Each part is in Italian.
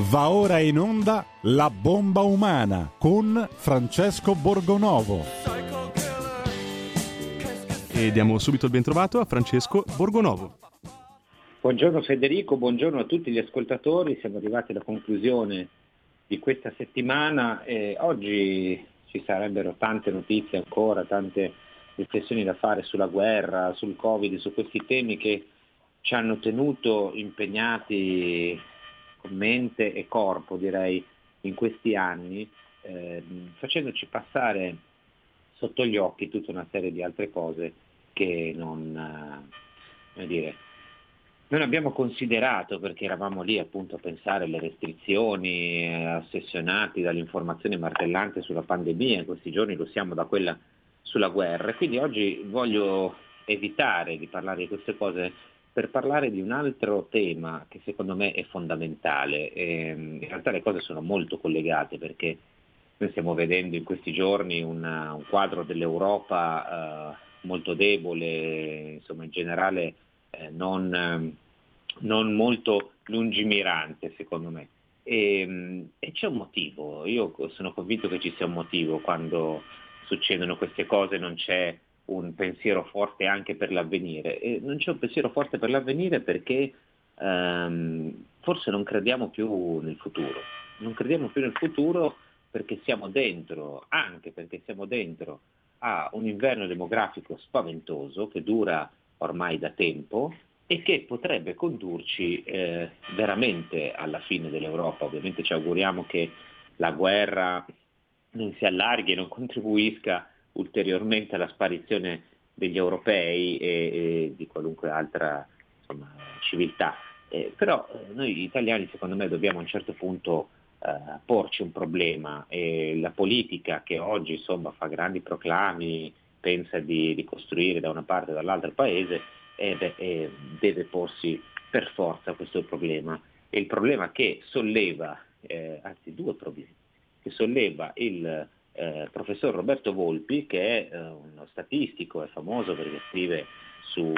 Va ora in onda La bomba umana con Francesco Borgonovo. E diamo subito il bentrovato a Francesco Borgonovo. Buongiorno Federico, buongiorno a tutti gli ascoltatori, siamo arrivati alla conclusione di questa settimana e oggi ci sarebbero tante notizie ancora, tante riflessioni da fare sulla guerra, sul Covid, su questi temi che ci hanno tenuto impegnati mente e corpo, direi, in questi anni, eh, facendoci passare sotto gli occhi tutta una serie di altre cose che non, eh, dire, non abbiamo considerato perché eravamo lì appunto a pensare alle restrizioni, eh, ossessionati dall'informazione martellante sulla pandemia, in questi giorni lo siamo da quella sulla guerra. Quindi oggi voglio evitare di parlare di queste cose per parlare di un altro tema che secondo me è fondamentale. Ehm, in realtà le cose sono molto collegate perché noi stiamo vedendo in questi giorni una, un quadro dell'Europa eh, molto debole, insomma in generale eh, non, non, molto lungimirante secondo me. E, ehm, e c'è un motivo, io sono convinto che ci sia un motivo quando succedono queste cose, non c'è un pensiero forte anche per l'avvenire. E non c'è un pensiero forte per l'avvenire perché ehm, forse non crediamo più nel futuro. Non crediamo più nel futuro perché siamo dentro, anche perché siamo dentro a un inverno demografico spaventoso che dura ormai da tempo e che potrebbe condurci eh, veramente alla fine dell'Europa. Ovviamente ci auguriamo che la guerra non si allarghi e non contribuisca ulteriormente alla sparizione degli europei e, e di qualunque altra insomma, civiltà. Eh, però eh, noi italiani secondo me dobbiamo a un certo punto eh, porci un problema e la politica che oggi insomma, fa grandi proclami, pensa di ricostruire da una parte o dall'altra paese, eh, beh, eh, deve porsi per forza questo problema. E il problema che solleva, eh, anzi due problemi, che solleva il eh, professor Roberto Volpi, che è eh, uno statistico, è famoso perché scrive su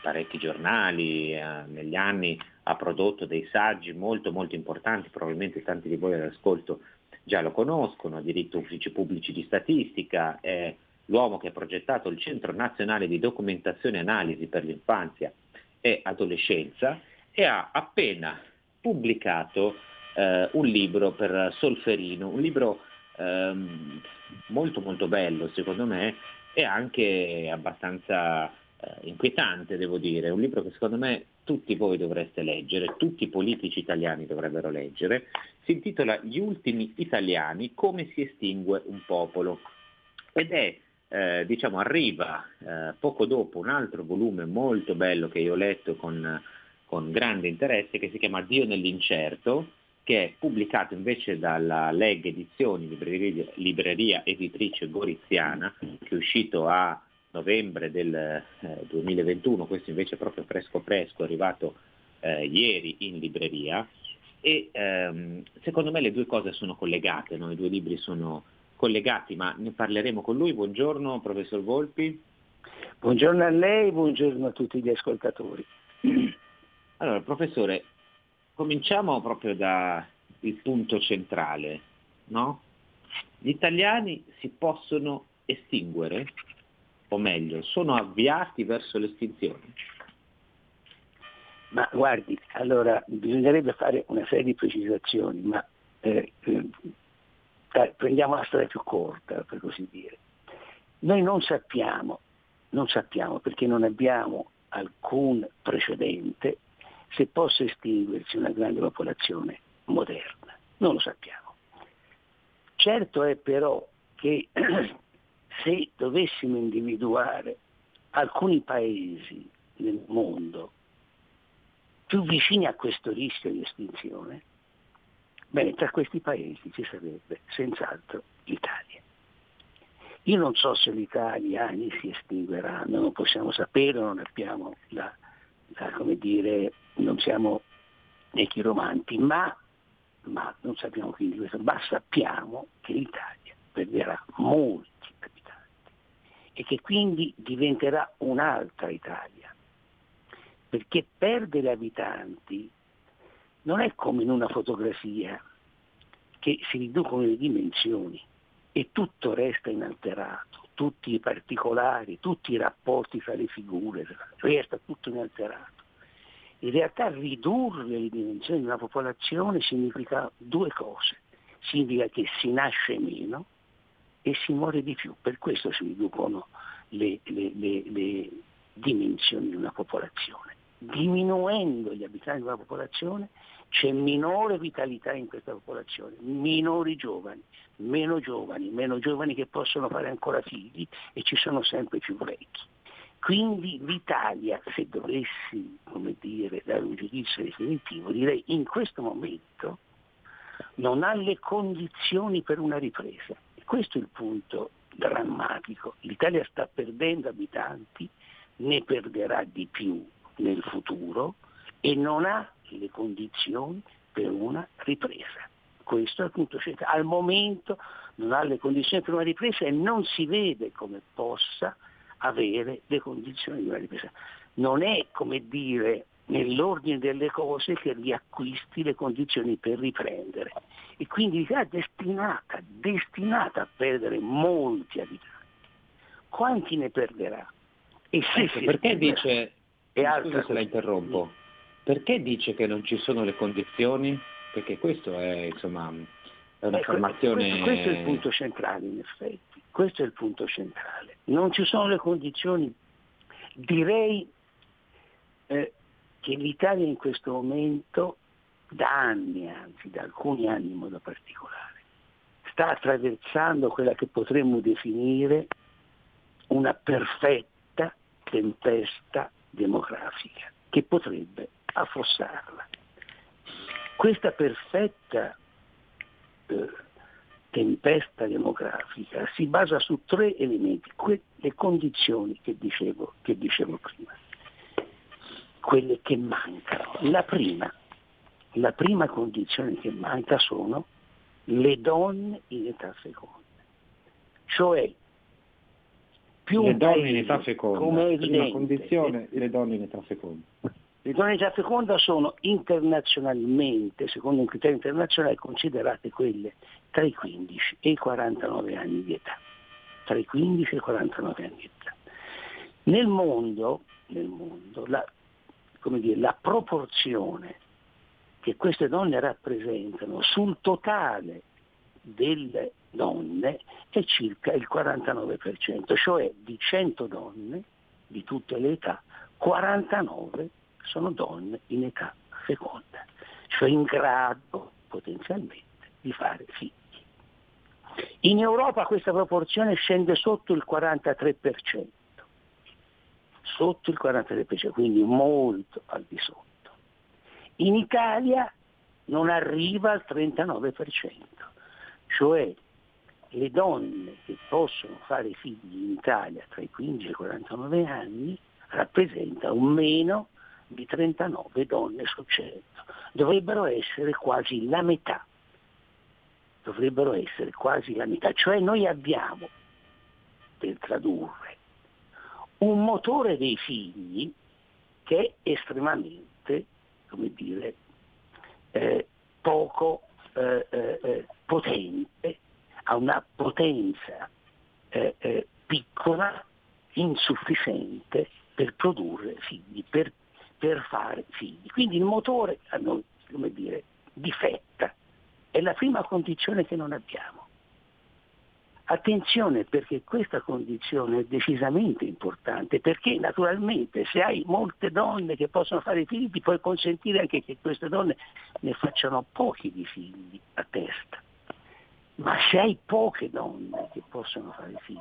parecchi giornali, eh, negli anni ha prodotto dei saggi molto molto importanti, probabilmente tanti di voi all'ascolto già lo conoscono, ha diritto uffici pubblici di statistica, è l'uomo che ha progettato il Centro Nazionale di Documentazione e Analisi per l'Infanzia e Adolescenza e ha appena pubblicato eh, un libro per Solferino, un libro ehm, molto molto bello secondo me e anche abbastanza eh, inquietante devo dire, un libro che secondo me tutti voi dovreste leggere, tutti i politici italiani dovrebbero leggere, si intitola Gli ultimi italiani, come si estingue un popolo. Ed è eh, diciamo arriva eh, poco dopo un altro volume molto bello che io ho letto con, con grande interesse che si chiama Dio nell'incerto che è pubblicato invece dalla Leg Edizioni, libreria, libreria editrice goriziana, che è uscito a novembre del eh, 2021, questo invece è proprio fresco fresco, è arrivato eh, ieri in libreria e ehm, secondo me le due cose sono collegate, no? i due libri sono collegati, ma ne parleremo con lui. Buongiorno professor Volpi. Buongiorno a lei, buongiorno a tutti gli ascoltatori. Allora, professore, cominciamo proprio dal punto centrale, no? Gli italiani si possono estinguere, o meglio, sono avviati verso l'estinzione? Ma guardi, allora bisognerebbe fare una serie di precisazioni, ma eh, eh, prendiamo la storia più corta, per così dire. Noi non sappiamo, non sappiamo perché non abbiamo alcun precedente se possa estinguersi una grande popolazione moderna. Non lo sappiamo. Certo è però che se dovessimo individuare alcuni paesi nel mondo più vicini a questo rischio di estinzione, bene, tra questi paesi ci sarebbe senz'altro l'Italia. Io non so se l'Italia si estingueranno, non possiamo sapere, non abbiamo la, la, come dire, non siamo né chiromanti, ma, ma non sappiamo quindi questo, ma sappiamo che l'Italia perderà molti abitanti e che quindi diventerà un'altra Italia, perché perdere abitanti non è come in una fotografia che si riducono le dimensioni e tutto resta inalterato, tutti i particolari, tutti i rapporti tra le figure, resta tutto inalterato. In realtà ridurre le dimensioni di una popolazione significa due cose. Significa che si nasce meno e si muore di più. Per questo si riducono le, le, le, le dimensioni di una popolazione. Diminuendo gli abitanti di una popolazione c'è minore vitalità in questa popolazione, minori giovani, meno giovani, meno giovani che possono fare ancora figli e ci sono sempre più vecchi. Quindi l'Italia, se dovessi dire, dare un giudizio definitivo, direi in questo momento non ha le condizioni per una ripresa. E questo è il punto drammatico. L'Italia sta perdendo abitanti, ne perderà di più nel futuro e non ha le condizioni per una ripresa. Questo è il punto centrale. Al momento non ha le condizioni per una ripresa e non si vede come possa avere le condizioni di una ripresa. Non è come dire nell'ordine delle cose che riacquisti le condizioni per riprendere. E quindi è destinata, destinata a perdere molti abitanti. Quanti ne perderà? E se ecco, perché dice, e scusa se la interrompo, perché dice che non ci sono le condizioni? Perché questo è insomma è un'affermazione... Ecco, questo, questo, è il punto centrale in effetti, questo è il punto centrale. Non ci sono le condizioni, direi eh, che l'Italia in questo momento, da anni anzi, da alcuni anni in modo particolare, sta attraversando quella che potremmo definire una perfetta tempesta demografica che potrebbe affossarla. Questa perfetta tempesta demografica si basa su tre elementi, que- le condizioni che dicevo, che dicevo prima, quelle che mancano. La prima, la prima condizione che manca sono le donne in età feconda, cioè più le donne in età feconda, come evidente, condizione, le donne in età feconda. Le donne età feconda sono internazionalmente, secondo un criterio internazionale, considerate quelle tra i 15 e i 49 anni di età. Tra i 15 e i 49 anni di età. Nel mondo, nel mondo la, dire, la proporzione che queste donne rappresentano sul totale delle donne è circa il 49%, cioè di 100 donne di tutte le età, 49 sono donne in età feconda, cioè in grado potenzialmente di fare figli. In Europa questa proporzione scende sotto il 43%, sotto il 43%, quindi molto al di sotto. In Italia non arriva al 39%, cioè le donne che possono fare figli in Italia tra i 15 e i 49 anni rappresentano meno di 39 donne su 100. Dovrebbero essere quasi la metà. Dovrebbero essere quasi la metà. Cioè noi abbiamo, per tradurre, un motore dei figli che è estremamente, come dire, eh, poco eh, eh, eh potente, ha una potenza eh, eh, piccola, insufficiente per produrre figli, per per fare figli. Quindi il motore a noi, come dire, difetta. È la prima condizione che non abbiamo. Attenzione perché questa condizione è decisamente importante, perché naturalmente se hai molte donne che possono fare figli, ti puoi consentire anche che queste donne ne facciano pochi di figli a testa. Ma se hai poche donne che possono fare figli,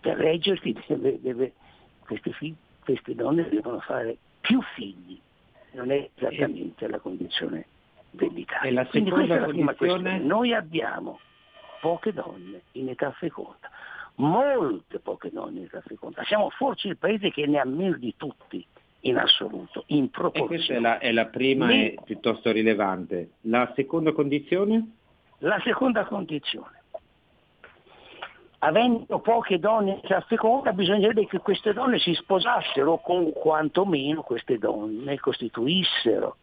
per reggerti deve, deve, questi figli queste donne devono fare più figli, non è esattamente la condizione dell'Italia. E la Quindi questa è la prima questione. Noi abbiamo poche donne in età feconda, molte poche donne in età feconda. Siamo forse il paese che ne ha meno di tutti in assoluto, in proporzione. E questa è la, è la prima e piuttosto rilevante. La seconda condizione? La seconda condizione avendo poche donne in età feconda bisognerebbe che queste donne si sposassero con quantomeno queste donne costituissero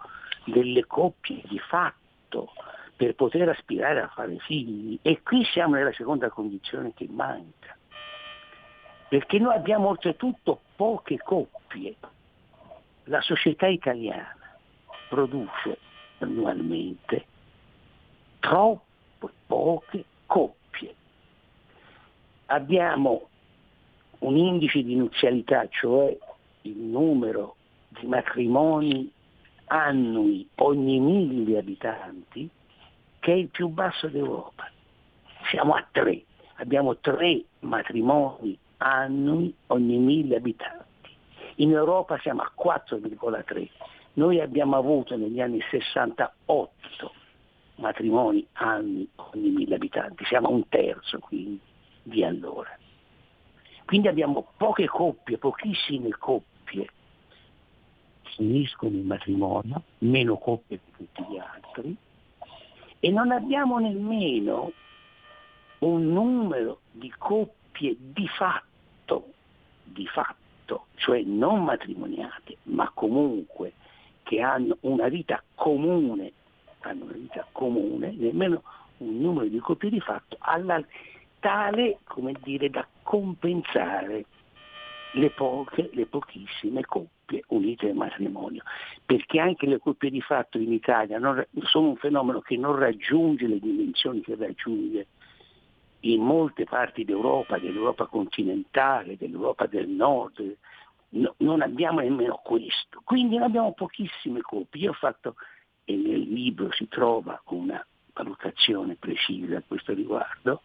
delle coppie di fatto per poter aspirare a fare figli e qui siamo nella seconda condizione che manca. Perché noi abbiamo oltretutto poche coppie. La società italiana produce annualmente troppe poche coppie. Abbiamo un indice di nuzialità, cioè il numero di matrimoni annui ogni mille abitanti, che è il più basso d'Europa. Siamo a tre, abbiamo tre matrimoni annui ogni mille abitanti. In Europa siamo a 4,3. Noi abbiamo avuto negli anni 68 matrimoni annui ogni mille abitanti, siamo a un terzo quindi di allora. Quindi abbiamo poche coppie, pochissime coppie finiscono il matrimonio, meno coppie di tutti gli altri, e non abbiamo nemmeno un numero di coppie di fatto, di fatto, cioè non matrimoniate, ma comunque che hanno una vita comune, hanno una vita comune, nemmeno un numero di coppie di fatto alla, tale come dire, da compensare le poche, le pochissime coppie unite al matrimonio, perché anche le coppie di fatto in Italia non, sono un fenomeno che non raggiunge le dimensioni che raggiunge in molte parti d'Europa, dell'Europa continentale, dell'Europa del nord, no, non abbiamo nemmeno questo, quindi noi abbiamo pochissime coppie. Io ho fatto, e nel libro si trova una valutazione precisa a questo riguardo,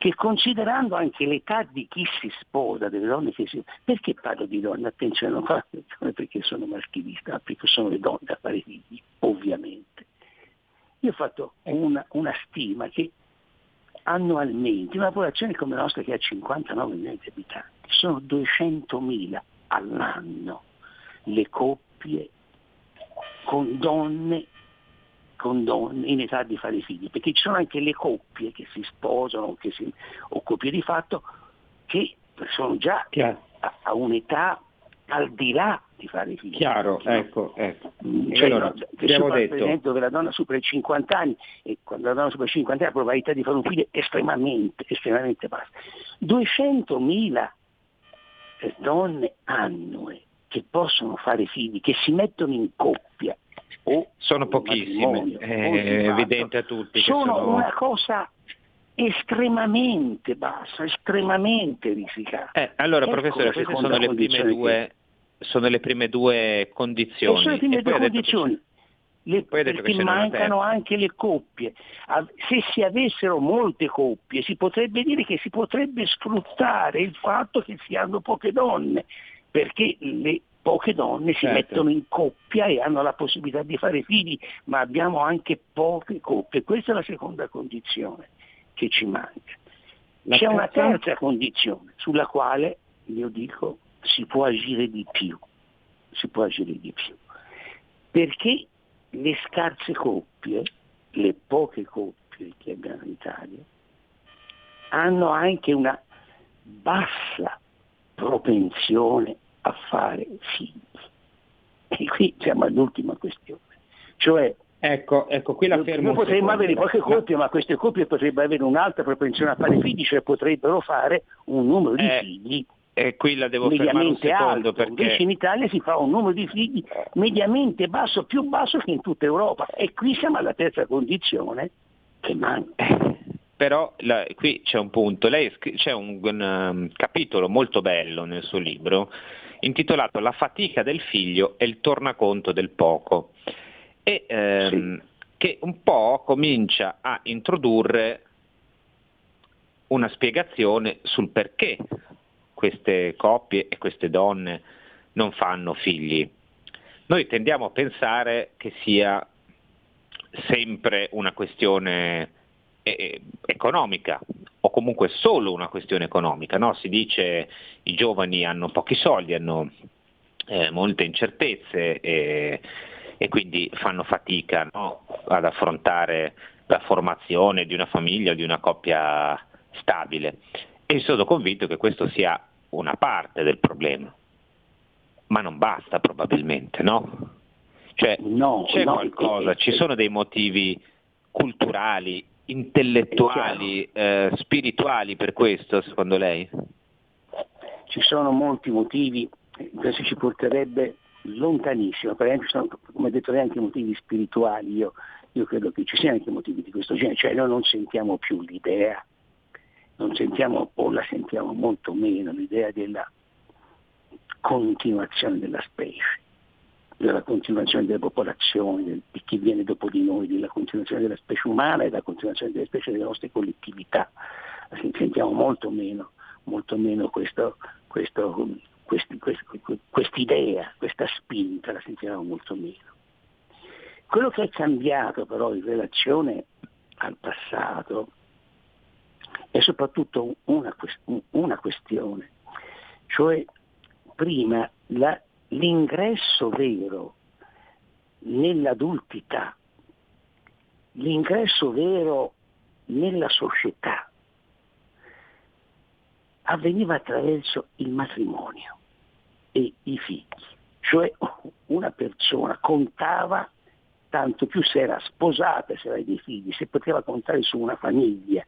che considerando anche l'età di chi si sposa, delle donne che si... Perché parlo di donne? Attenzione, non parlo perché sono maschilista, perché sono le donne a fare figli, ovviamente. Io ho fatto una, una stima che annualmente, una popolazione come la nostra che ha 59 milioni di abitanti, sono 200.000 all'anno le coppie con donne con donne in età di fare figli, perché ci sono anche le coppie che si sposano che si, o coppie di fatto che sono già a, a, un'età al di là di fare figli. Chiaro, ecco, ecco. Mm, cioè, allora, abbiamo detto... per esempio che la donna supera i 50 anni e quando la donna supera i 50 anni la probabilità di fare un figlio è estremamente, estremamente bassa. 200.000 eh, donne annue che possono fare figli, che si mettono in coppia sono pochissime, è evidente a tutti. Sono, sono, una cosa estremamente bassa, estremamente risicata. Eh, allora ecco professore, queste sono le, due, sono le, prime due, condizioni. E sono le prime due condizioni. Le, perché mancano anche le coppie. Se si avessero molte coppie si potrebbe dire che si potrebbe sfruttare il fatto che si hanno poche donne, perché le poche donne si certo. mettono in coppia e hanno la possibilità di fare figli, ma abbiamo anche poche coppie. Questa è la seconda condizione che ci manca. La C'è terza... una terza condizione sulla quale io dico si può agire di più, si può agire di più, perché le scarse coppie, le poche coppie che abbiamo in Italia, hanno anche una bassa propensione a fare figli. E qui siamo all'ultima questione. Cioè, Ecco, ecco, qui la fermo. Noi potremmo avere poche coppie, ma queste coppie potrebbero avere un'altra propensione a fare figli, cioè potrebbero fare un numero di eh, figli e qui la devo mediamente alto, perché... invece in Italia si fa un numero di figli mediamente basso, più basso che in tutta Europa. E qui siamo alla terza condizione che manca. Eh, però la, qui c'è un punto, Lei, c'è un, un um, capitolo molto bello nel suo libro intitolato La fatica del figlio e il tornaconto del poco, e, ehm, sì. che un po' comincia a introdurre una spiegazione sul perché queste coppie e queste donne non fanno figli. Noi tendiamo a pensare che sia sempre una questione eh, economica, o comunque solo una questione economica. No? Si dice i giovani hanno pochi soldi, hanno eh, molte incertezze e, e, quindi fanno fatica no? ad affrontare la formazione di una famiglia o di una coppia stabile. E sono convinto che questo sia una parte del problema, ma non basta probabilmente, no? Cioè, no, c'è no, qualcosa, ci sono dei motivi culturali, intellettuali, eh, spirituali per questo, secondo lei? Ci sono molti motivi, questo ci porterebbe lontanissimo, per esempio sono, come detto lei, anche motivi spirituali, io, io credo che ci siano anche motivi di questo genere, cioè noi non sentiamo più l'idea, non sentiamo o la sentiamo molto meno, l'idea della continuazione della specie della continuazione delle popolazioni, di chi viene dopo di noi, della continuazione della specie umana e della continuazione delle specie delle nostre collettività. Sentiamo molto meno, molto meno questo, questo, questi, quest'idea, questa spinta, la sentiamo molto meno. Quello che è cambiato però in relazione al passato è soprattutto una, una questione, cioè prima la l'ingresso vero nell'adultità, l'ingresso vero nella società avveniva attraverso il matrimonio e i figli, cioè una persona contava tanto più se era sposata, se aveva dei figli, se poteva contare su una famiglia.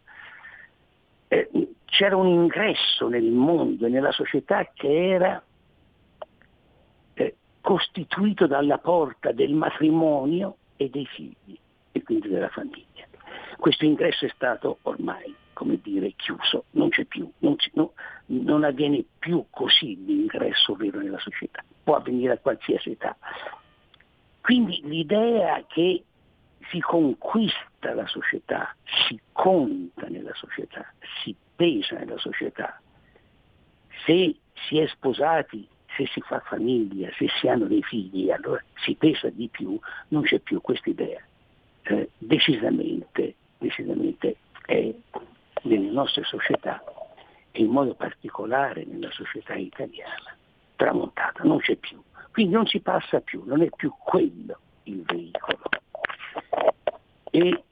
Eh, c'era un ingresso nel mondo e nella società che era costituito dalla porta del matrimonio e dei figli e quindi della famiglia. Questo ingresso è stato ormai, come dire, chiuso, non c'è più, non, c'è, no, non avviene più così l'ingresso vero nella società, può avvenire a qualsiasi età. Quindi l'idea che si conquista la società, si conta nella società, si pesa nella società. Se si è sposati se si fa famiglia, se si hanno dei figli, allora si pesa di più, non c'è più questa idea. Eh, decisamente, decisamente è nelle nostre società e in modo particolare nella società italiana tramontata, non c'è più. Quindi non si passa più, non è più quello il veicolo. E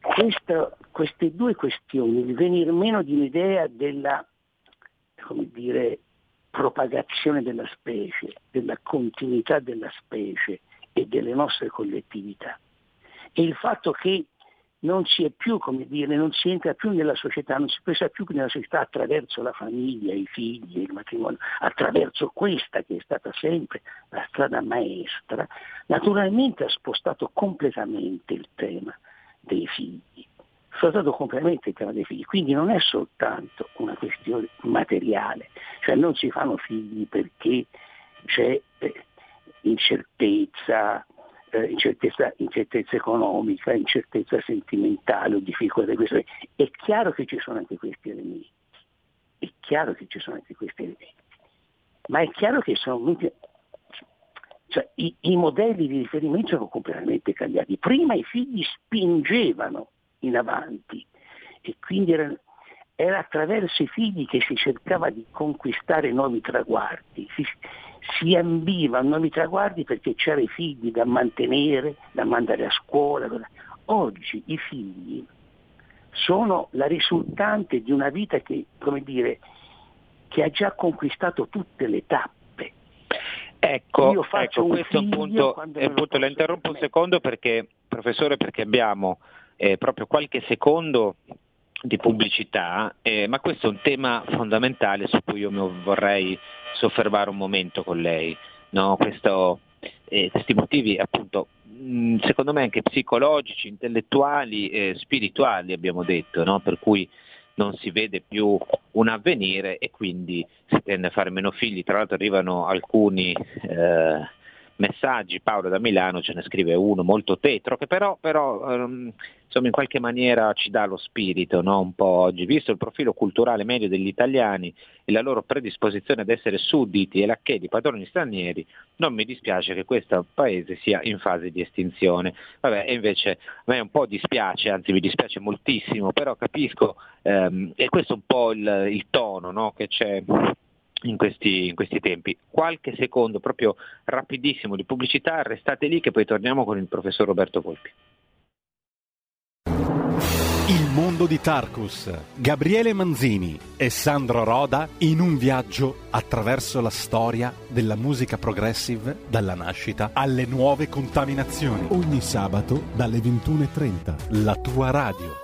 questa, queste due questioni, il venir meno di un'idea della, come dire, propagazione della specie, della continuità della specie e delle nostre collettività. E il fatto che non si è più, come dire, non si entra più nella società, non si pensa più nella società attraverso la famiglia, i figli, il matrimonio, attraverso questa che è stata sempre la strada maestra, naturalmente ha spostato completamente il tema dei figli sfruttato completamente il tema dei figli, quindi non è soltanto una questione materiale, cioè non si fanno figli perché c'è eh, incertezza, eh, incertezza, incertezza, economica, incertezza sentimentale o difficoltà di questo. È chiaro che ci sono anche questi elementi, è chiaro che ci sono anche questi elementi, ma è chiaro che sono cioè, i, i modelli di riferimento sono completamente cambiati. Prima i figli spingevano in avanti e quindi era, era attraverso i figli che si cercava di conquistare nuovi traguardi, si, si ambiva a nuovi traguardi perché c'erano i figli da mantenere, da mandare a scuola. Oggi i figli sono la risultante di una vita che, come dire, che ha già conquistato tutte le tappe. Ecco, ecco questo è un punto, è un punto la interrompo un secondo perché, professore, perché abbiamo eh, proprio qualche secondo di pubblicità, eh, ma questo è un tema fondamentale su cui io vorrei soffermare un momento con lei. No? Questo, eh, questi motivi appunto mh, secondo me anche psicologici, intellettuali e spirituali abbiamo detto, no? per cui non si vede più un avvenire e quindi si tende a fare meno figli, tra l'altro arrivano alcuni eh, messaggi, Paolo da Milano ce ne scrive uno molto tetro, che però, però um, insomma, in qualche maniera ci dà lo spirito no? un po' oggi, visto il profilo culturale medio degli italiani e la loro predisposizione ad essere sudditi e lacché di padroni stranieri, non mi dispiace che questo paese sia in fase di estinzione. Vabbè, invece a me un po' dispiace, anzi mi dispiace moltissimo, però capisco, ehm, e questo è un po' il, il tono no? che c'è in questi, in questi, tempi. Qualche secondo, proprio rapidissimo di pubblicità, restate lì che poi torniamo con il professor Roberto Volpi Carlo di Tarcus, Gabriele Manzini e Sandro Roda in un viaggio attraverso la storia della musica progressive dalla nascita alle nuove contaminazioni. Ogni sabato dalle 21.30. La tua radio.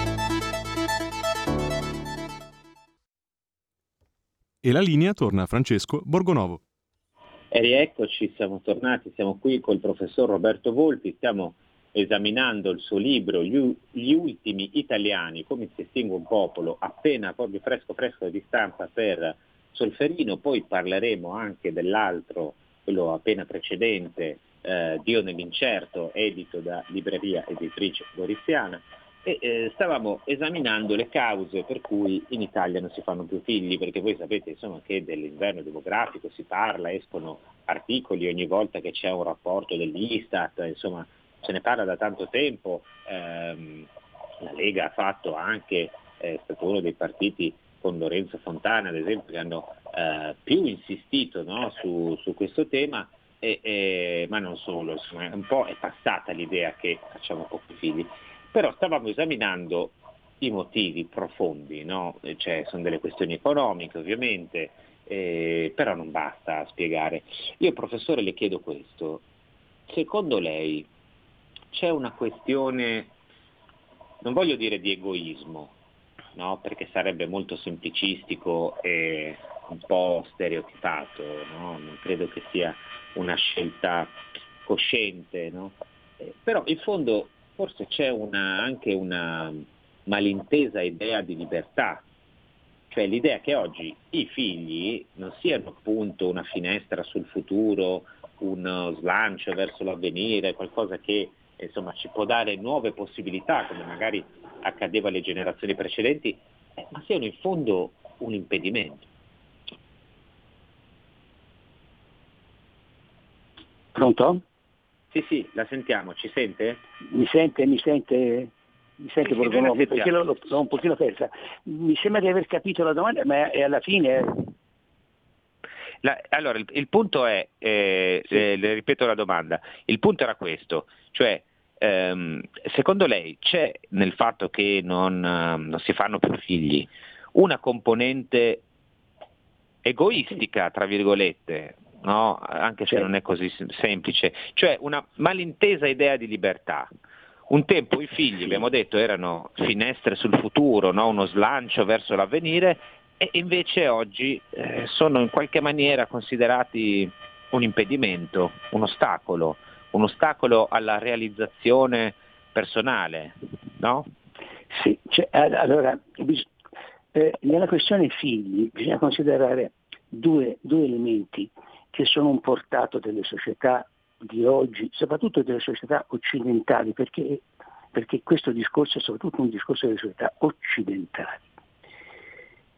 E la linea torna a Francesco Borgonovo. E rieccoci, siamo tornati, siamo qui col professor Roberto Volpi, stiamo esaminando il suo libro Gli, ultimi italiani, come si estingue un popolo, appena proprio fresco fresco di stampa per Solferino, poi parleremo anche dell'altro, quello appena precedente, eh, Dio nell'incerto, edito da Libreria Editrice Goriziana, e eh, stavamo esaminando le cause per cui in Italia non si fanno più figli, perché voi sapete insomma, che dell'inverno demografico si parla, escono articoli ogni volta che c'è un rapporto dell'Istat, insomma se ne parla da tanto tempo, ehm, la Lega ha fatto anche, è stato uno dei partiti con Lorenzo Fontana ad esempio che hanno eh, più insistito no, su, su, questo tema, e, e, ma non solo, insomma, un po' è passata l'idea che facciamo pochi figli. Però stavamo esaminando i motivi profondi, no? cioè, sono delle questioni economiche ovviamente, eh, però non basta spiegare. Io professore le chiedo questo, secondo lei c'è una questione, non voglio dire di egoismo, no? perché sarebbe molto semplicistico e un po' stereotipato, no? non credo che sia una scelta cosciente, no? eh, però in fondo forse c'è una, anche una malintesa idea di libertà, cioè l'idea che oggi i figli non siano appunto una finestra sul futuro, uno slancio verso l'avvenire, qualcosa che insomma, ci può dare nuove possibilità, come magari accadeva alle generazioni precedenti, eh, ma siano in fondo un impedimento. Pronto? Sì, sì, la sentiamo, ci sente? Mi sente, mi sente, mi sente sì, Borgonovo, perché l'ho, l'ho, un pochino persa. Mi sembra di aver capito la domanda, ma è alla fine... La, allora, il, il, punto è, eh, sì. eh, le ripeto la domanda, il punto era questo, cioè ehm, secondo lei c'è nel fatto che non, non si fanno più figli una componente egoistica, tra virgolette, no? anche se non è così semplice, cioè una malintesa idea di libertà. Un tempo i figli, abbiamo detto, erano finestre sul futuro, no? uno slancio verso l'avvenire e invece oggi eh, sono in qualche maniera considerati un impedimento, un ostacolo, un ostacolo alla realizzazione personale, no? Sì, cioè, allora, eh, nella questione figli bisogna considerare due, due elementi che sono un portato delle società di oggi, soprattutto delle società occidentali, perché, perché questo discorso è soprattutto un discorso delle società occidentali.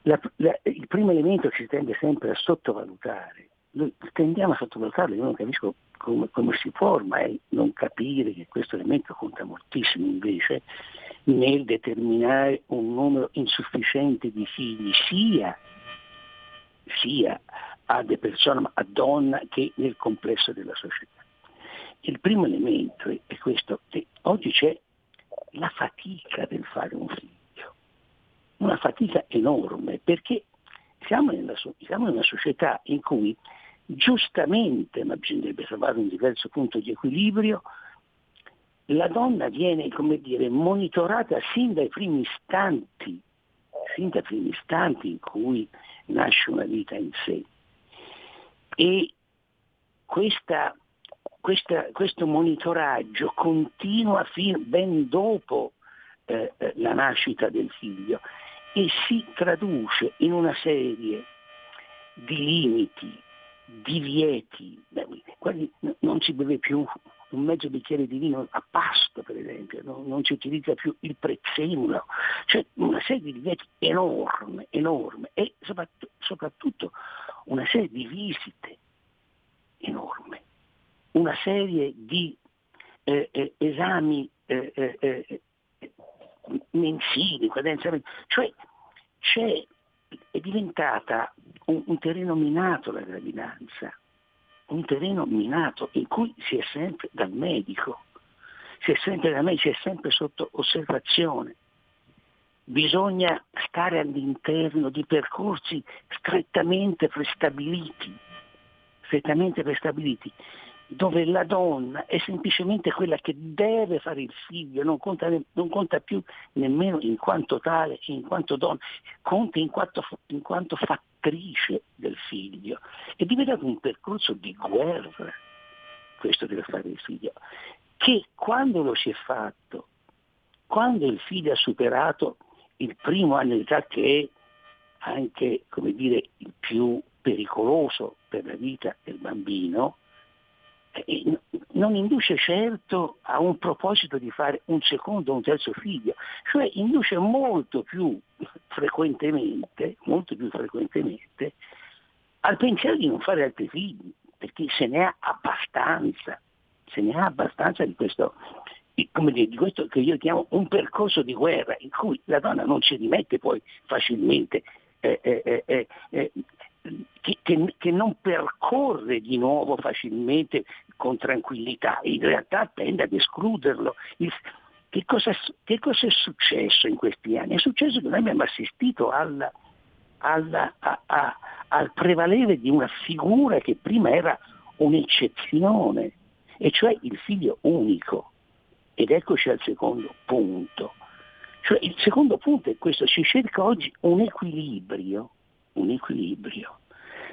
La, la, il primo elemento ci tende sempre a sottovalutare, noi tendiamo a sottovalutarlo, io non capisco come, come si può ormai non capire che questo elemento conta moltissimo invece nel determinare un numero insufficiente di figli, sia, sia a de persona, a donna che nel complesso della società. Il primo elemento è questo, che oggi c'è la fatica del fare un figlio, una fatica enorme perché siamo, nella, siamo in una società in cui giustamente, ma bisognerebbe trovare un diverso punto di equilibrio, la donna viene, come dire, monitorata sin dai primi istanti, sin dai primi istanti in cui nasce una vita in sé e questa, questa, questo monitoraggio continua fin ben dopo eh, eh, la nascita del figlio e si traduce in una serie di limiti, divieti, non si beve più un mezzo bicchiere di vino a pasto, per esempio, no? non si utilizza più il prezzemolo, cioè una serie di divietti enorme, enorme e soprattutto, soprattutto una serie di visite enorme, una serie di eh, eh, esami eh, eh, eh mensili, cioè è diventata un, un terreno minato la gravidanza, un terreno minato in cui si è sempre dal medico, si è sempre da me, si è sempre sotto osservazione. Bisogna stare all'interno di percorsi strettamente prestabiliti, strettamente prestabiliti dove la donna è semplicemente quella che deve fare il figlio, non conta, non conta più nemmeno in quanto tale, in quanto donna, conta in quanto, in quanto fattrice del figlio. È diventato un percorso di guerra, questo deve fare il figlio, che quando lo si è fatto, quando il figlio ha superato il primo anno di età che è anche come dire, il più pericoloso per la vita del bambino, eh, non induce certo a un proposito di fare un secondo o un terzo figlio, cioè induce molto più frequentemente, molto più frequentemente al pensiero di non fare altri figli, perché se ne ha abbastanza, se ne ha abbastanza di questo, come dire, di questo che io chiamo un percorso di guerra in cui la donna non si rimette poi facilmente eh, eh, eh, eh che, che, che, non percorre di nuovo facilmente con tranquillità, in realtà tende ad escluderlo. Il, che, cosa, che, cosa, è successo in questi anni? È successo che noi abbiamo assistito alla, alla, a, a, al prevalere di una figura che prima era un'eccezione, e cioè il figlio unico. Ed eccoci al secondo punto. Cioè, il secondo punto è questo, si cerca oggi un equilibrio un equilibrio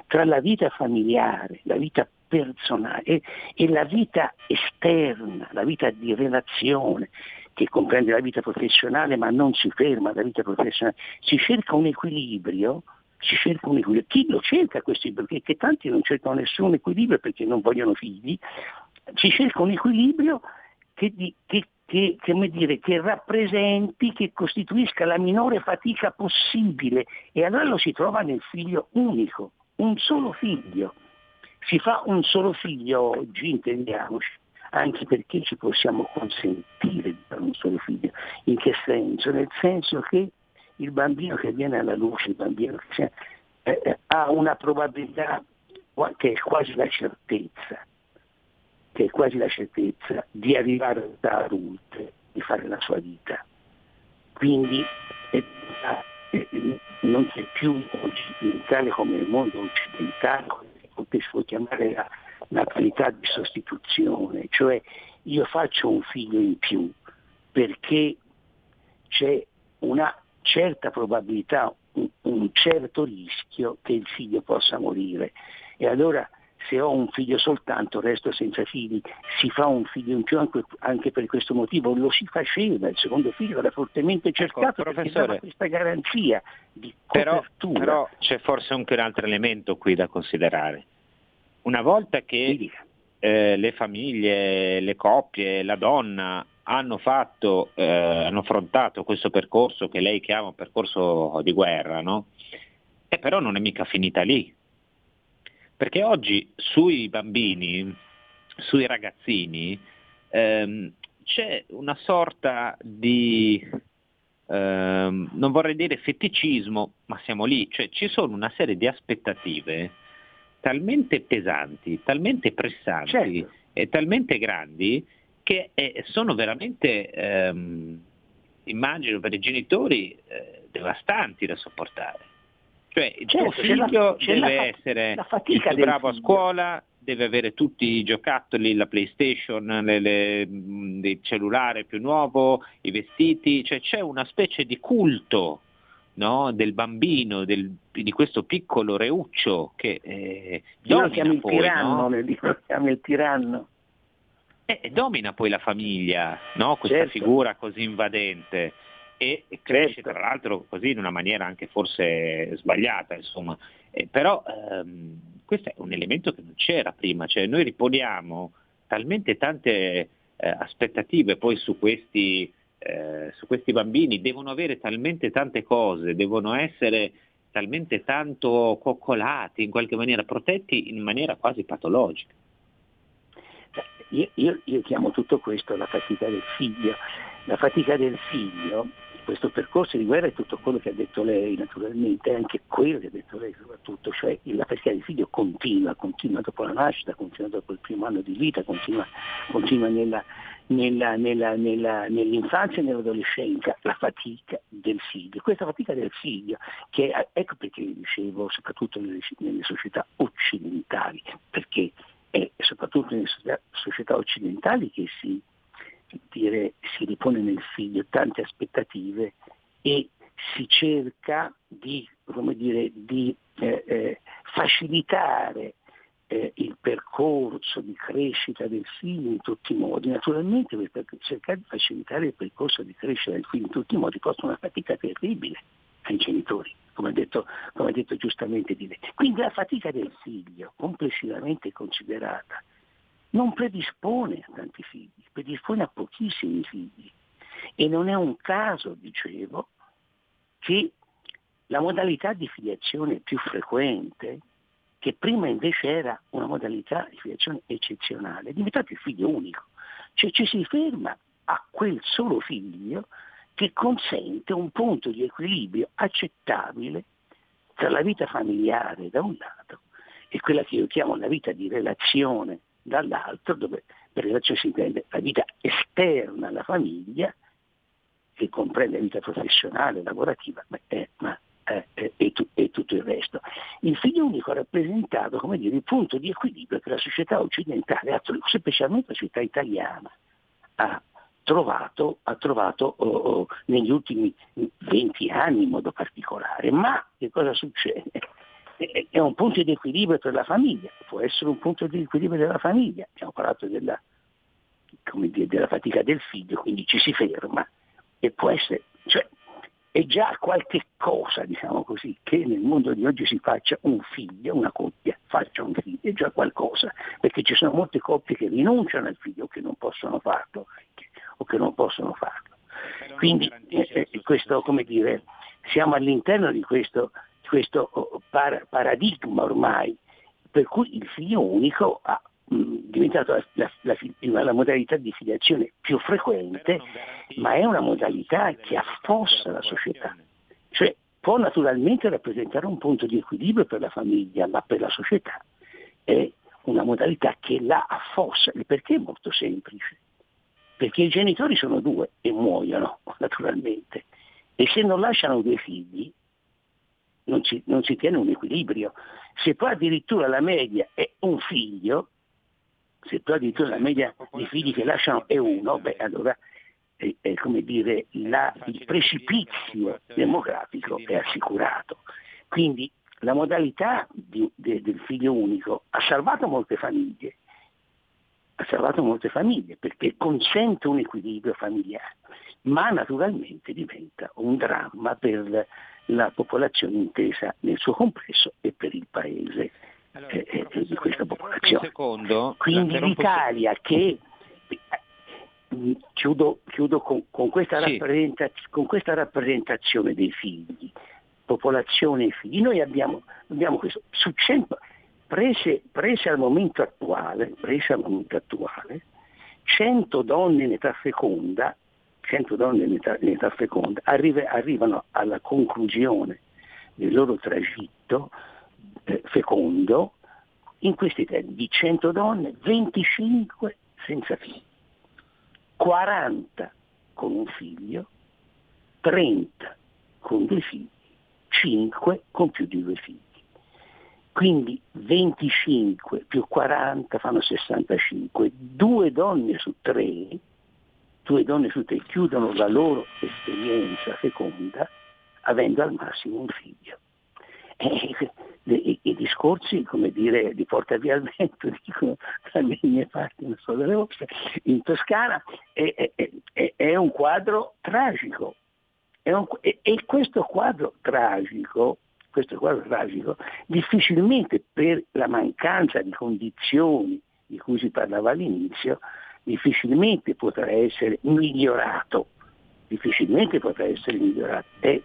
tra la vita familiare, la vita personale e, e la vita esterna, la vita di relazione, che comprende la vita professionale ma non si ferma alla vita professionale, si cerca un equilibrio, si cerca un equilibrio. Chi lo cerca questo equilibrio? Perché tanti non cercano nessun equilibrio perché non vogliono figli, si cerca un equilibrio che, che che, dire, che, rappresenti, che costituisca la minore fatica possibile e allora lo si trova nel figlio unico, un solo figlio. Si fa un solo figlio oggi, intendiamoci, anche perché ci possiamo consentire di fare un solo figlio. In che senso? Nel senso che il bambino che viene alla luce, il bambino che sia, eh, eh ha una probabilità che è quasi la certezza che è quasi la certezza di arrivare da adulte, di fare la sua vita. Quindi non c'è più Italia come nel mondo occidentale, che si chiamare la natalità di sostituzione, cioè io faccio un figlio in più perché c'è una certa probabilità, un, un certo rischio che il figlio possa morire. E allora se ho un figlio soltanto resto senza figli, si fa un figlio in più anche, anche per questo motivo, lo si faceva, il secondo figlio era fortemente ecco, cercato ecco, perché dava questa garanzia di copertura. Però, però c'è forse anche un altro elemento qui da considerare. Una volta che eh, le famiglie, le coppie, la donna hanno fatto, eh, hanno affrontato questo percorso che lei chiama percorso di guerra, no? E però non è mica finita lì, perché oggi sui bambini, sui ragazzini, ehm, c'è una sorta di, ehm, non vorrei dire feticismo, ma siamo lì, cioè ci sono una serie di aspettative talmente pesanti, talmente pressanti certo. e talmente grandi che eh, sono veramente, ehm, immagino per i genitori, eh, devastanti da sopportare. Cioè il certo, tuo figlio la, deve la, essere la il più bravo a scuola, deve avere tutti i giocattoli, la PlayStation, le, le, mm, il cellulare più nuovo, i vestiti, cioè c'è una specie di culto no, del bambino, del, di questo piccolo reuccio che eh, domina poi, il tiranno, no? il tiranno. Eh, domina poi la famiglia, no? questa certo. figura così invadente e cresce tra l'altro così in una maniera anche forse sbagliata, insomma. Eh, però ehm, questo è un elemento che non c'era prima, cioè noi riponiamo talmente tante eh, aspettative poi su questi, eh, su questi bambini, devono avere talmente tante cose, devono essere talmente tanto coccolati, in qualche maniera protetti in maniera quasi patologica. Io, io, io, chiamo tutto questo la fatica del figlio. La fatica del figlio, questo percorso di guerra è tutto quello che ha detto lei naturalmente, anche quello che ha detto lei soprattutto, cioè la fatica del figlio continua, continua dopo la nascita, continua dopo il primo anno di vita, continua, continua nella, nella, nella, nell'infanzia e nell'adolescenza la fatica del figlio. Questa fatica del figlio, che ecco perché dicevo, soprattutto nelle, nelle società occidentali, perché è soprattutto nelle società occidentali che si, dire, si ripone nel figlio tante aspettative e si cerca di, dire, di eh, eh, facilitare eh, il percorso di crescita del figlio in tutti i modi. Naturalmente per cercare di facilitare il percorso di crescita del figlio in tutti i modi costa una fatica terribile ai genitori, come ha detto, come ha detto giustamente di lei. Quindi la fatica del figlio, complessivamente considerata, non predispone a tanti figli, predispone a pochissimi figli. E non è un caso, dicevo, che la modalità di filiazione più frequente che prima invece era una modalità di filiazione eccezionale, è diventato il figlio unico. Cioè ci si ferma a quel solo figlio che consente un punto di equilibrio accettabile tra la vita familiare da un lato e quella che io chiamo la vita di relazione dall'altro, dove per relazione si intende la vita esterna alla famiglia, che comprende la vita professionale, lavorativa, ma, eh, ma eh, e, e, e, tutto il resto. Il figlio unico ha rappresentato come dire, il punto di equilibrio che la società occidentale, specialmente la società italiana, ha trovato, ha trovato oh, oh, negli ultimi 20 anni in modo particolare. Ma che cosa succede? È un punto di equilibrio per la famiglia, può essere un punto di equilibrio della famiglia. Abbiamo parlato della, dire, della fatica del figlio, quindi ci si ferma e può essere, cioè, è già qualche cosa, diciamo così, che nel mondo di oggi si faccia un figlio, una coppia faccia un figlio, è già qualcosa, perché ci sono molte coppie che rinunciano al figlio che non possono farlo, o che non possono farlo. Quindi eh, eh, questo, come dire, siamo all'interno di questo, questo oh, par- paradigma ormai, per cui il figlio unico ha diventato la, la, la, la, modalità di filiazione più frequente, ma è una modalità che affossa la società. Cioè può naturalmente rappresentare un punto di equilibrio per la famiglia, ma per la società è una modalità che la affossa. Il perché è molto semplice. Perché i genitori sono due e muoiono, naturalmente. E se non lasciano due figli, non si, non si tiene un equilibrio. Se poi addirittura la media è un figlio, se tu addirittura la media di figli che lasciano è uno, beh allora è, è come dire, la, il precipizio demografico è assicurato. Quindi la modalità di, de, del figlio unico ha salvato molte famiglie, ha salvato molte famiglie perché consente un equilibrio familiare, ma naturalmente diventa un dramma per la popolazione intesa nel suo complesso e per il paese allora, eh, eh, di questa popolazione. Secondo, Quindi l'Italia che mm, chiudo, chiudo con, con, questa sì. con, questa rappresentazione dei figli, popolazione e figli. Noi abbiamo, abbiamo questo, su 100, prese, prese, al momento attuale, prese al momento attuale, 100 donne in età feconda, 100 donne in età, in età feconda arriva, arrivano alla conclusione del loro tragitto eh, fecondo, in questi termini, di 100 donne, 25 senza figli, 40 con un figlio, 30 con due figli, 5 con più di due figli. Quindi 25 più 40 fanno 65, due donne su tre, due donne su tre chiudono la loro esperienza feconda avendo al massimo un figlio. E i, i, discorsi, come dire, di porta via il vento, dicono dalle mie parti, non so delle vostre, in Toscana, è, è, è, è un quadro tragico. Un, e questo quadro tragico, questo quadro tragico, difficilmente per la mancanza di condizioni di cui si parlava all'inizio difficilmente potrà essere migliorato, difficilmente potrà essere migliorato. È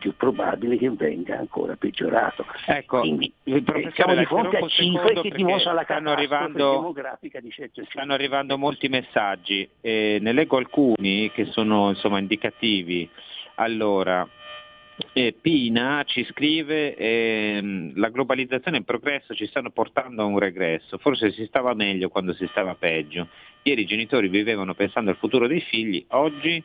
più probabile che venga ancora peggiorato. Ecco, Quindi eh, siamo di fronte a cifre che dimostrano la stanno arrivando, demografica di certo Stanno arrivando molti messaggi, eh, ne leggo alcuni che sono insomma, indicativi. Allora, eh, Pina ci scrive ehm, la globalizzazione e il progresso ci stanno portando a un regresso, forse si stava meglio quando si stava peggio. Ieri i genitori vivevano pensando al futuro dei figli, oggi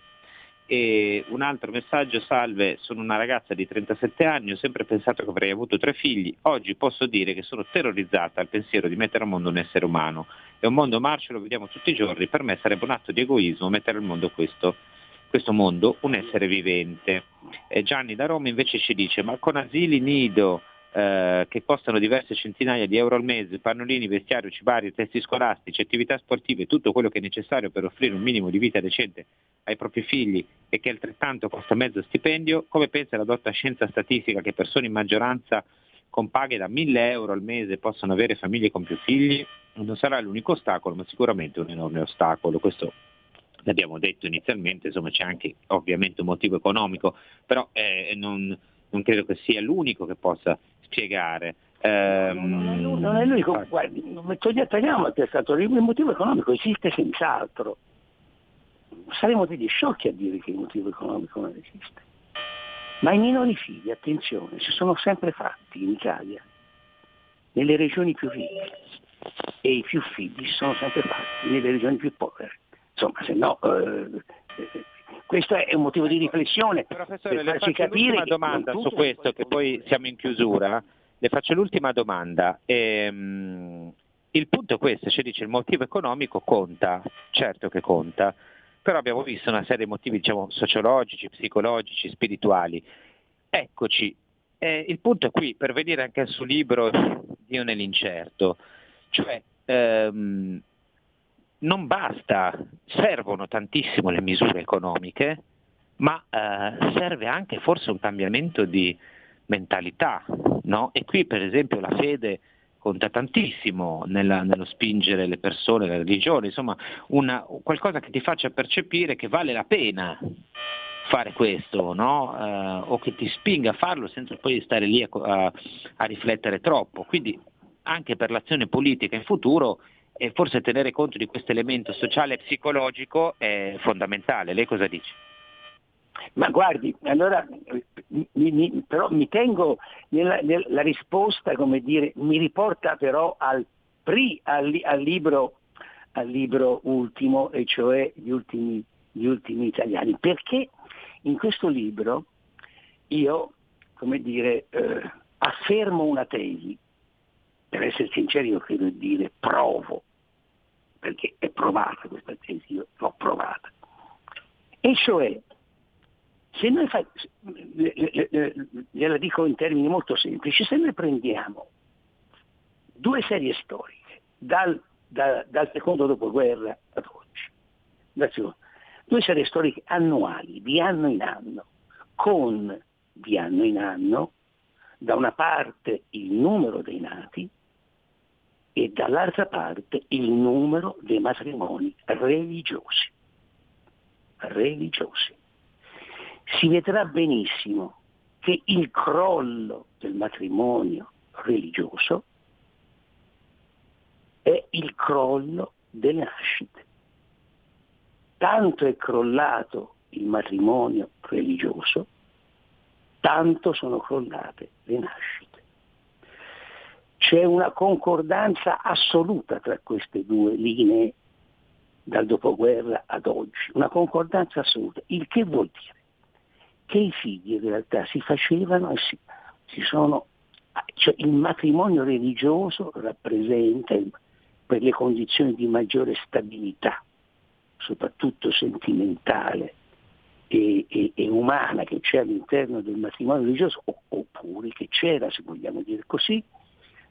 e un altro messaggio, salve, sono una ragazza di 37 anni, ho sempre pensato che avrei avuto tre figli, oggi posso dire che sono terrorizzata al pensiero di mettere al mondo un essere umano. È un mondo marcio, lo vediamo tutti i giorni, per me sarebbe un atto di egoismo mettere al mondo questo, questo mondo, un essere vivente. E Gianni da Roma invece ci dice, ma con asili nido, eh, che costano diverse centinaia di euro al mese, pannolini, vestiario, cibario, testi scolastici, attività sportive, tutto quello che è necessario per offrire un minimo di vita decente ai propri figli e che altrettanto costa mezzo stipendio, come pensa la dotta scienza statistica che persone in maggioranza con paghe da 1000 euro al mese possono avere famiglie con più figli? Non sarà l'unico ostacolo, ma sicuramente un enorme ostacolo. Questo l'abbiamo detto inizialmente, insomma c'è anche ovviamente un motivo economico, però eh, non, non credo che sia l'unico che possa spiegare. Um, non è l'unico, guardi, togliamo il stato, il motivo economico esiste senz'altro. Saremo degli sciocchi a dire che il motivo economico non esiste. Ma i minori figli, attenzione, si sono sempre fatti in Italia, nelle regioni più ricche, e i più figli si sono sempre fatti nelle regioni più povere. Insomma, se no, eh, eh questo è un motivo di riflessione. Professore, per le faccio l'ultima domanda su questo, che poi siamo in chiusura. Le faccio l'ultima domanda. Ehm, il punto è questo, ci dice il motivo economico conta, certo che conta, però abbiamo visto una serie di motivi diciamo, sociologici, psicologici, spirituali. Eccoci, eh, il punto è qui, per venire anche al suo libro Dio nell'incerto, cioè ehm, non basta, servono tantissimo le misure economiche, ma eh, serve anche forse un cambiamento di mentalità. No? E qui per esempio la fede conta tantissimo nella, nello spingere le persone, la religione, insomma una, qualcosa che ti faccia percepire che vale la pena fare questo, no? eh, o che ti spinga a farlo senza poi stare lì a, a, a riflettere troppo. Quindi anche per l'azione politica in futuro e forse tenere conto di questo elemento sociale e psicologico è fondamentale. Lei cosa dice? Ma guardi, allora mi, mi, però mi tengo nella, nella, risposta, come dire, mi riporta però al, pri, al, al, libro, al libro ultimo, e cioè gli ultimi, gli ultimi italiani, perché in questo libro io, come dire, eh, affermo una tesi per essere sinceri io credo di dire provo, perché è provata questa tesi, io l'ho provata. E cioè, se noi fa, gliela dico in termini molto semplici, se noi prendiamo due serie storiche dal, da, dal secondo dopoguerra ad oggi, due serie storiche annuali, di anno in anno, con di anno in anno, da una parte il numero dei nati e dall'altra parte il numero dei matrimoni religiosi. religiosi. Si vedrà benissimo che il crollo del matrimonio religioso è il crollo delle nascite. Tanto è crollato il matrimonio religioso, tanto sono crollate le nascite. C'è una concordanza assoluta tra queste due linee dal dopoguerra ad oggi, una concordanza assoluta, il che vuol dire? Che i figli in realtà si facevano e si, si sono, cioè il matrimonio religioso rappresenta per le condizioni di maggiore stabilità, soprattutto sentimentale e, e, e umana che c'è all'interno del matrimonio religioso, oppure che c'era, se vogliamo dire così,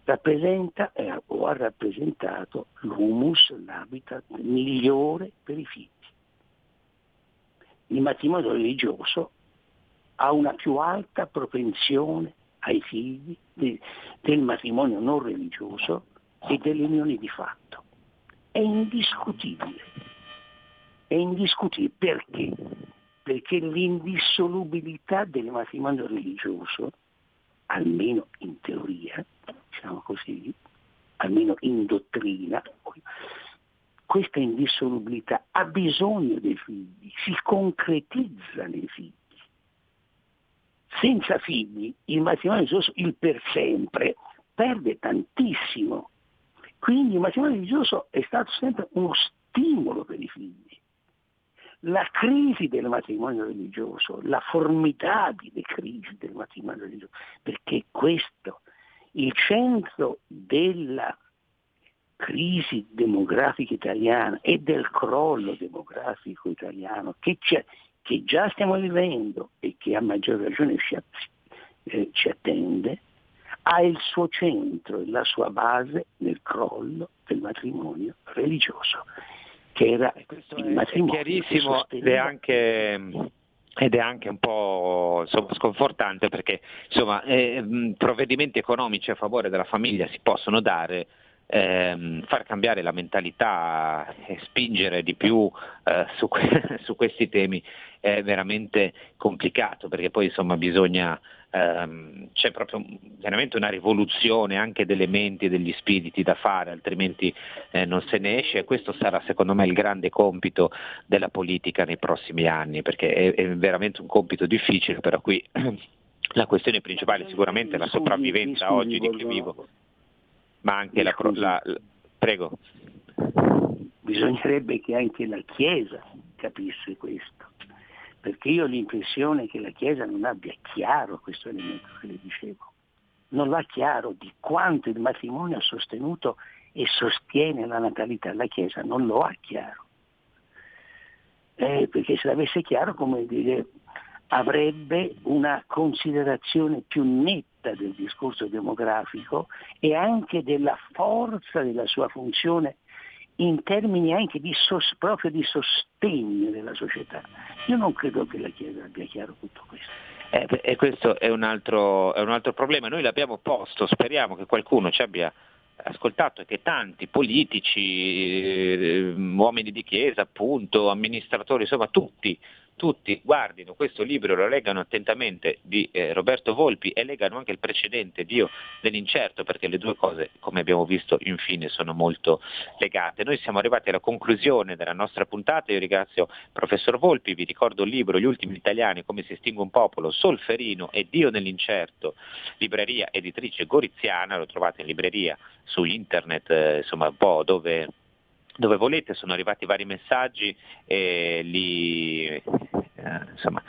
rappresenta o ha rappresentato l'humus, l'habitat migliore per i figli. Il matrimonio religioso ha una più alta propensione ai figli de, del matrimonio non religioso e delle unioni di fatto. è indiscutibile. È indiscutibile perché? Perché l'indissolubilità del matrimonio religioso, almeno in teoria, diciamo così, almeno in dottrina, questa indissolubilità ha bisogno dei figli, si concretizza nei figli. Senza figli il matrimonio religioso, il per sempre, perde tantissimo. Quindi il matrimonio religioso è stato sempre uno stimolo per i figli. La crisi del matrimonio religioso, la formidabile crisi del matrimonio religioso, perché questo, il centro della crisi demografica italiana e del crollo demografico italiano che, che già stiamo vivendo e che a maggior ragione ci, eh, ci attende, ha il suo centro e la sua base nel crollo del matrimonio religioso, che era il matrimonio. È chiarissimo ed è anche ed è anche un po' insomma, sconfortante perché insomma, eh, provvedimenti economici a favore della famiglia si possono dare, ehm, far cambiare la mentalità e spingere di più eh, su, que- su, questi temi è veramente complicato perché poi insomma bisogna ehm, c'è proprio veramente una rivoluzione anche delle menti e degli spiriti da fare, altrimenti eh, non se ne esce e questo sarà secondo me il grande compito della politica nei prossimi anni, perché è, è veramente un compito difficile, però qui la questione principale sicuramente è la sopravvivenza oggi di chi vivo, ma anche la, la, la... Prego. Bisognerebbe che anche la Chiesa capisse questo perché io ho l'impressione che la Chiesa non abbia chiaro questo elemento che le dicevo, non l'ha chiaro di quanto il matrimonio ha sostenuto e sostiene la natalità, la Chiesa non lo ha chiaro. Eh, perché se l'avesse chiaro, come dire, avrebbe una considerazione più netta del discorso demografico e anche della forza della sua funzione in termini anche di sos, proprio di sostegno della società. Io non credo che la Chiesa abbia chiaro tutto questo. Eh, e questo è un, altro, è un altro problema, noi l'abbiamo posto, speriamo che qualcuno ci abbia ascoltato e che tanti politici, eh, uomini di chiesa, appunto, amministratori, insomma tutti tutti guardino questo libro, lo leggano attentamente di eh, Roberto Volpi e leggano anche il precedente Dio dell'incerto perché le due cose, come abbiamo visto, infine sono molto legate. Noi siamo arrivati alla conclusione della nostra puntata, io ringrazio il professor Volpi, vi ricordo il libro Gli ultimi italiani, come si estingue un popolo, Solferino e Dio nell'incerto, libreria editrice Goriziana, lo trovate in libreria su internet, eh, insomma un po' dove dove volete, sono arrivati vari messaggi e li, eh, insomma,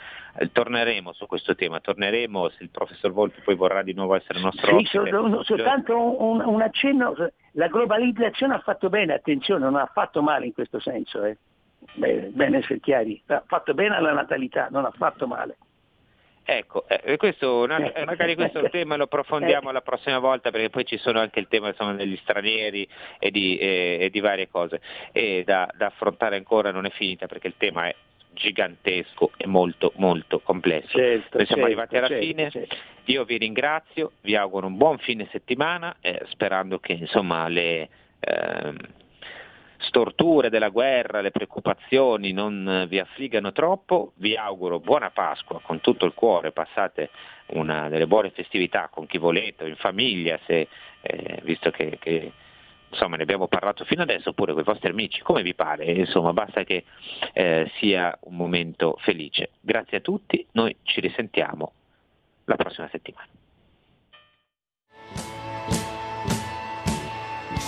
torneremo su questo tema, torneremo se il professor Volpi poi vorrà di nuovo essere nostro sì, ospite. soltanto un, un, accenno, la globalizzazione ha fatto bene, attenzione, non ha fatto male in questo senso, eh. bene, bene essere chiari, ha fatto bene alla natalità, non ha fatto male. Ecco, eh, questo, eh. magari questo tema lo approfondiamo eh. la prossima volta perché poi ci sono anche il tema insomma, degli stranieri e di, e, e di varie cose e da, da, affrontare ancora non è finita perché il tema è gigantesco e molto molto complesso. Certo, Noi siamo certo, arrivati alla certo, fine, certo. io vi ringrazio, vi auguro un buon fine settimana eh, sperando che insomma le... Ehm, storture della guerra, le preoccupazioni non eh, vi affliggano troppo, vi auguro buona Pasqua con tutto il cuore, passate una delle buone festività con chi volete, in famiglia, se, eh, visto che, che insomma, ne abbiamo parlato fino adesso, oppure con i vostri amici, come vi pare, insomma, basta che eh, sia un momento felice. Grazie a tutti, noi ci risentiamo la prossima settimana.